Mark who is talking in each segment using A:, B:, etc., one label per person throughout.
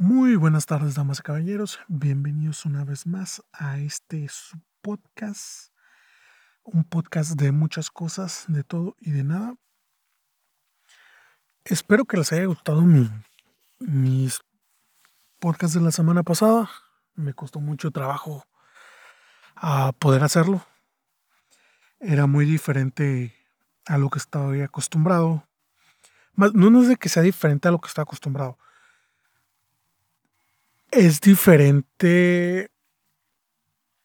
A: Muy buenas tardes, damas y caballeros. Bienvenidos una vez más a este podcast. Un podcast de muchas cosas, de todo y de nada. Espero que les haya gustado mi, mis podcasts de la semana pasada. Me costó mucho trabajo a poder hacerlo. Era muy diferente a lo que estaba acostumbrado. No es de que sea diferente a lo que estaba acostumbrado es diferente,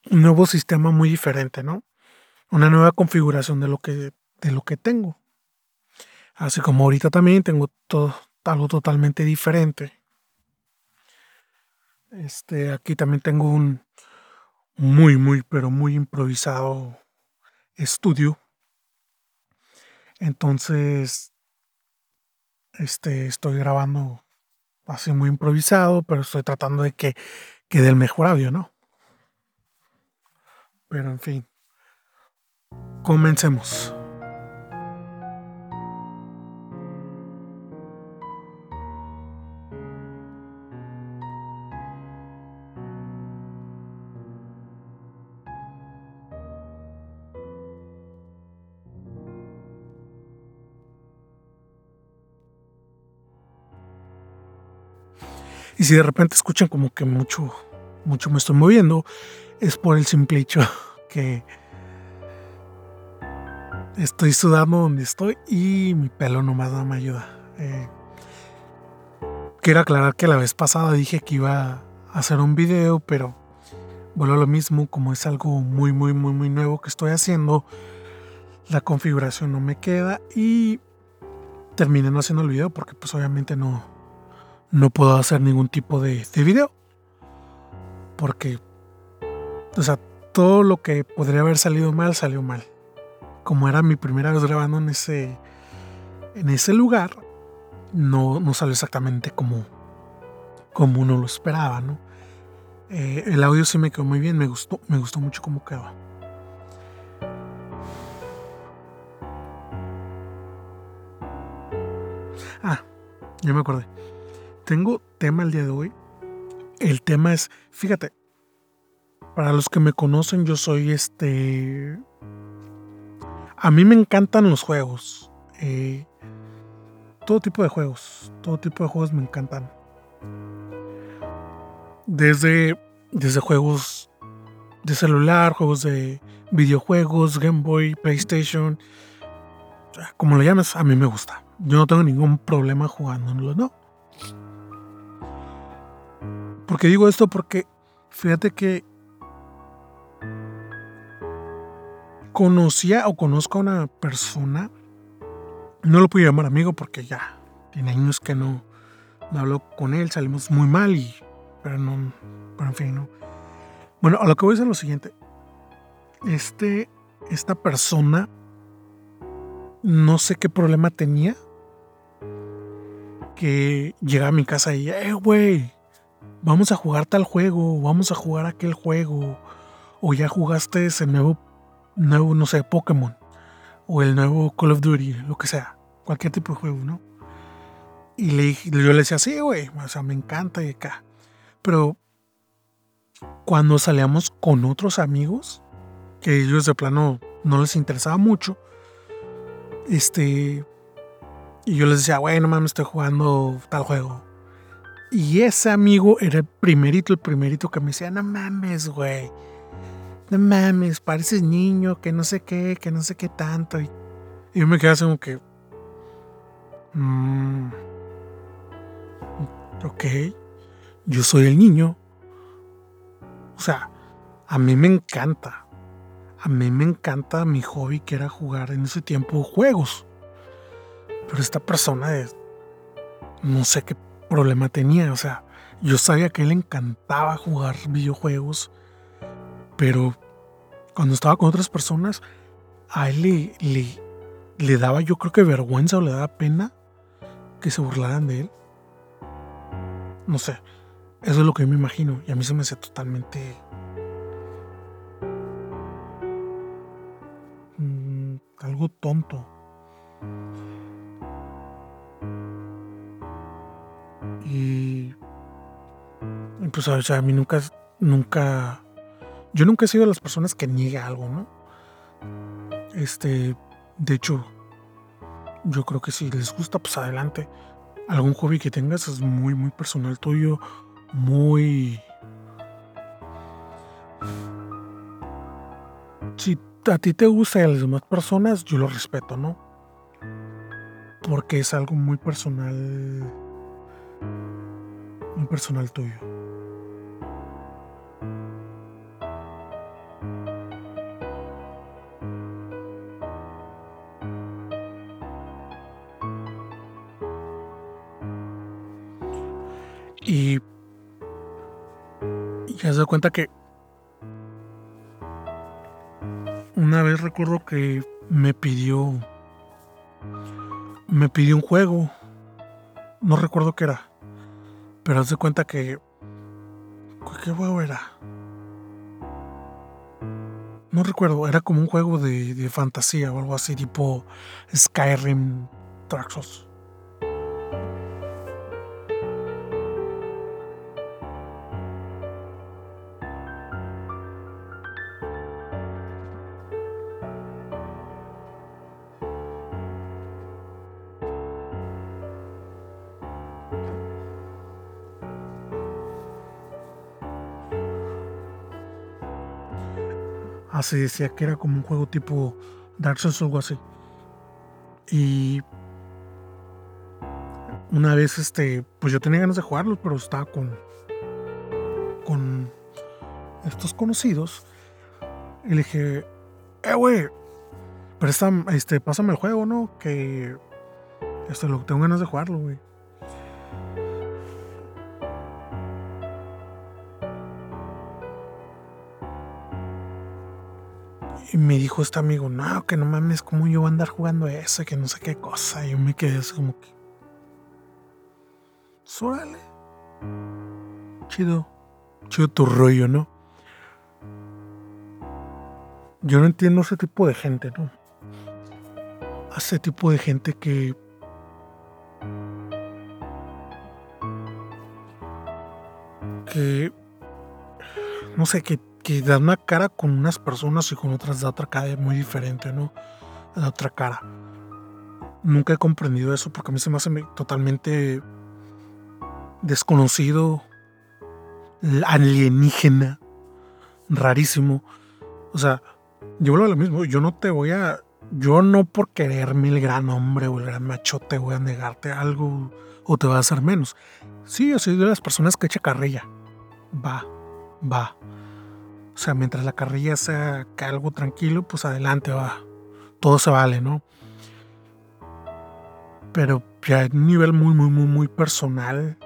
A: un nuevo sistema muy diferente, ¿no? Una nueva configuración de lo que, de lo que tengo. Así como ahorita también tengo todo, algo totalmente diferente. Este, aquí también tengo un muy, muy, pero muy improvisado estudio. Entonces, este, estoy grabando así muy improvisado, pero estoy tratando de que quede el mejor audio, ¿no? Pero en fin, comencemos. Y si de repente escuchan como que mucho, mucho me estoy moviendo, es por el simple hecho que estoy sudando donde estoy y mi pelo nomás no me ayuda. Eh, quiero aclarar que la vez pasada dije que iba a hacer un video, pero bueno, lo mismo, como es algo muy, muy, muy, muy nuevo que estoy haciendo, la configuración no me queda y terminé no haciendo el video porque pues obviamente no, no puedo hacer ningún tipo de, video. Porque, o sea, todo lo que podría haber salido mal salió mal. Como era mi primera vez grabando en ese, en ese lugar, no, no salió exactamente como, como uno lo esperaba, ¿no? Eh, el audio sí me quedó muy bien, me gustó, me gustó mucho cómo quedó. Ah, ya me acordé. Tengo tema el día de hoy. El tema es, fíjate, para los que me conocen, yo soy este... A mí me encantan los juegos. Eh, todo tipo de juegos. Todo tipo de juegos me encantan. Desde, desde juegos de celular, juegos de videojuegos, Game Boy, PlayStation. Como lo llames, a mí me gusta. Yo no tengo ningún problema jugándolo, ¿no? Porque digo esto porque fíjate que conocía o conozco a una persona, no lo puedo llamar amigo porque ya tiene años que no, no hablo con él, salimos muy mal y, pero no, pero en fin, no. Bueno, a lo que voy a decir es lo siguiente. Este, esta persona, no sé qué problema tenía, que llegaba a mi casa y, eh, güey, vamos a jugar tal juego, vamos a jugar aquel juego, o ya jugaste ese nuevo, nuevo, no sé, Pokémon, o el nuevo Call of Duty, lo que sea, cualquier tipo de juego, ¿no? Y le, yo le decía, sí, güey, o sea, me encanta y acá. Pero cuando salíamos con otros amigos, que ellos de plano no les interesaba mucho, este, y yo les decía, güey, no mames, estoy jugando tal juego y ese amigo era el primerito, el primerito que me decía, no mames, güey. No mames, pareces niño, que no sé qué, que no sé qué tanto. Y, yo me quedé así como que... Mm, ok, yo soy el niño. O sea, a mí me encanta. A mí me encanta mi hobby que era jugar en ese tiempo juegos. Pero esta persona es... No sé qué problema tenía. O sea, yo sabía que él encantaba jugar videojuegos, pero cuando estaba con otras personas, a él le, le, daba, yo creo que vergüenza o le daba pena que se burlaran de él. No sé, eso es lo que yo me imagino y a mí se me hace totalmente... Mm, algo tonto. Pues o a mí nunca, nunca, yo nunca he sido de las personas que niegue algo, ¿no? Este, de hecho, yo creo que si les gusta, pues adelante. Algún hobby que tengas es muy, muy personal tuyo, muy... Si a ti te gusta y a las demás personas, yo lo respeto, ¿no? Porque es algo muy personal, muy personal tuyo. Y, ya se da cuenta que una vez recuerdo que me pidió me pidió un juego. No recuerdo qué era. Pero haz de cuenta que ¿qué juego era? No recuerdo, era como un juego de, de fantasía o algo así, tipo Skyrim Traxos. Se decía que era como un juego tipo Dark Souls o algo así. Y una vez, este, pues yo tenía ganas de jugarlo, pero estaba con, con estos conocidos. Y le dije, eh, güey, este, pásame el juego, ¿no? Que, este, lo, tengo ganas de jugarlo, güey. Y me dijo este amigo, no, que no mames, ¿cómo yo voy a andar jugando eso? Que no sé qué cosa. Y yo me quedé así como que. Suárale. Chido. Chido tu rollo, ¿no? Yo no entiendo ese tipo de gente, ¿no? ese tipo de gente que. que. no sé, que que da una cara con unas personas y con otras da otra cara muy diferente, ¿no? Da otra cara. Nunca he comprendido eso porque a mí se me hace totalmente desconocido, alienígena, rarísimo. O sea, yo hablo lo mismo, yo no te voy a, yo no por quererme el gran hombre o el gran machote voy a negarte algo o te voy a hacer menos. Sí, yo soy de las personas que echa carrilla. Va, va. O sea, mientras la carrilla sea algo tranquilo, pues adelante va. Todo se vale, ¿no? Pero ya a nivel muy, muy, muy, muy personal.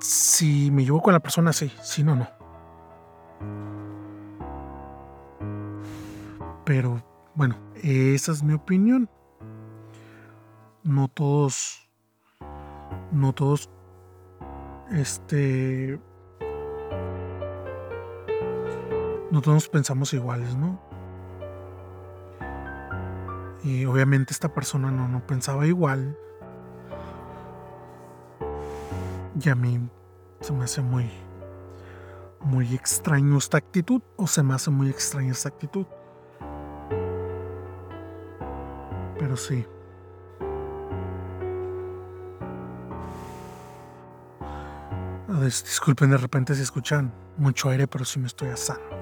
A: Si me llevo con la persona, sí. Si no, no. Pero bueno, esa es mi opinión. No todos. No todos. Este no todos pensamos iguales, ¿no? Y obviamente esta persona no, no pensaba igual. Y a mí se me hace muy, muy extraño esta actitud, o se me hace muy extraña esta actitud. Pero sí. Disculpen de repente si escuchan mucho aire, pero sí me estoy asando.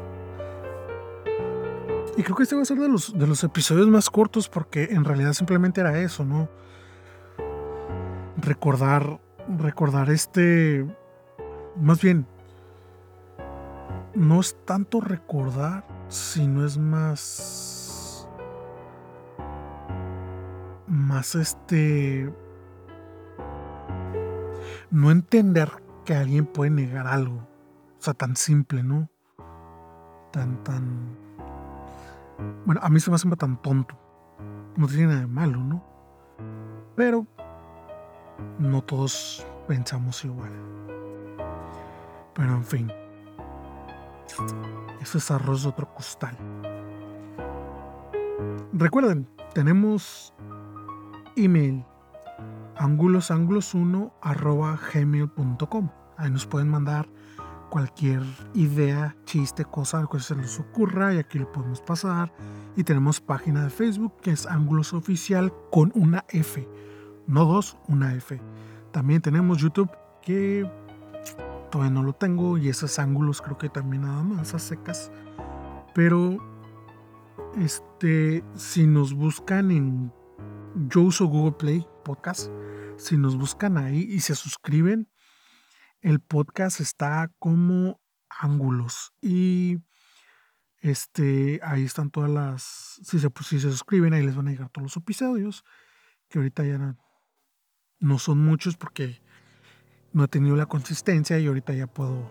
A: Y creo que este va a ser de los, de los episodios más cortos porque en realidad simplemente era eso, ¿no? Recordar, recordar este, más bien, no es tanto recordar, sino es más, más este, no entender que alguien puede negar algo, o sea, tan simple, ¿no? Tan, tan bueno, a mí se me hace tan tonto. No tiene nada de malo, ¿no? Pero no todos pensamos igual. Pero en fin. Eso es arroz de otro costal. Recuerden, tenemos email angulosanglos1 arroba gmail.com Ahí nos pueden mandar cualquier idea, chiste, cosa, que se les ocurra y aquí lo podemos pasar. Y tenemos página de Facebook que es Ángulos Oficial con una F, no dos, una F. También tenemos YouTube que todavía no lo tengo y esos ángulos creo que también nada más a secas. Pero este, si nos buscan en yo uso Google Play Podcast, si nos buscan ahí y se suscriben, el podcast está como ángulos y este ahí están todas las si se, si se suscriben ahí les van a llegar todos los episodios que ahorita ya no, son muchos porque no he tenido la consistencia y ahorita ya puedo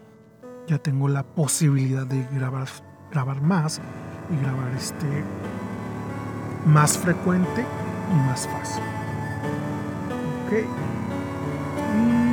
A: ya tengo la posibilidad de grabar grabar más y grabar este más frecuente y más fácil. Ok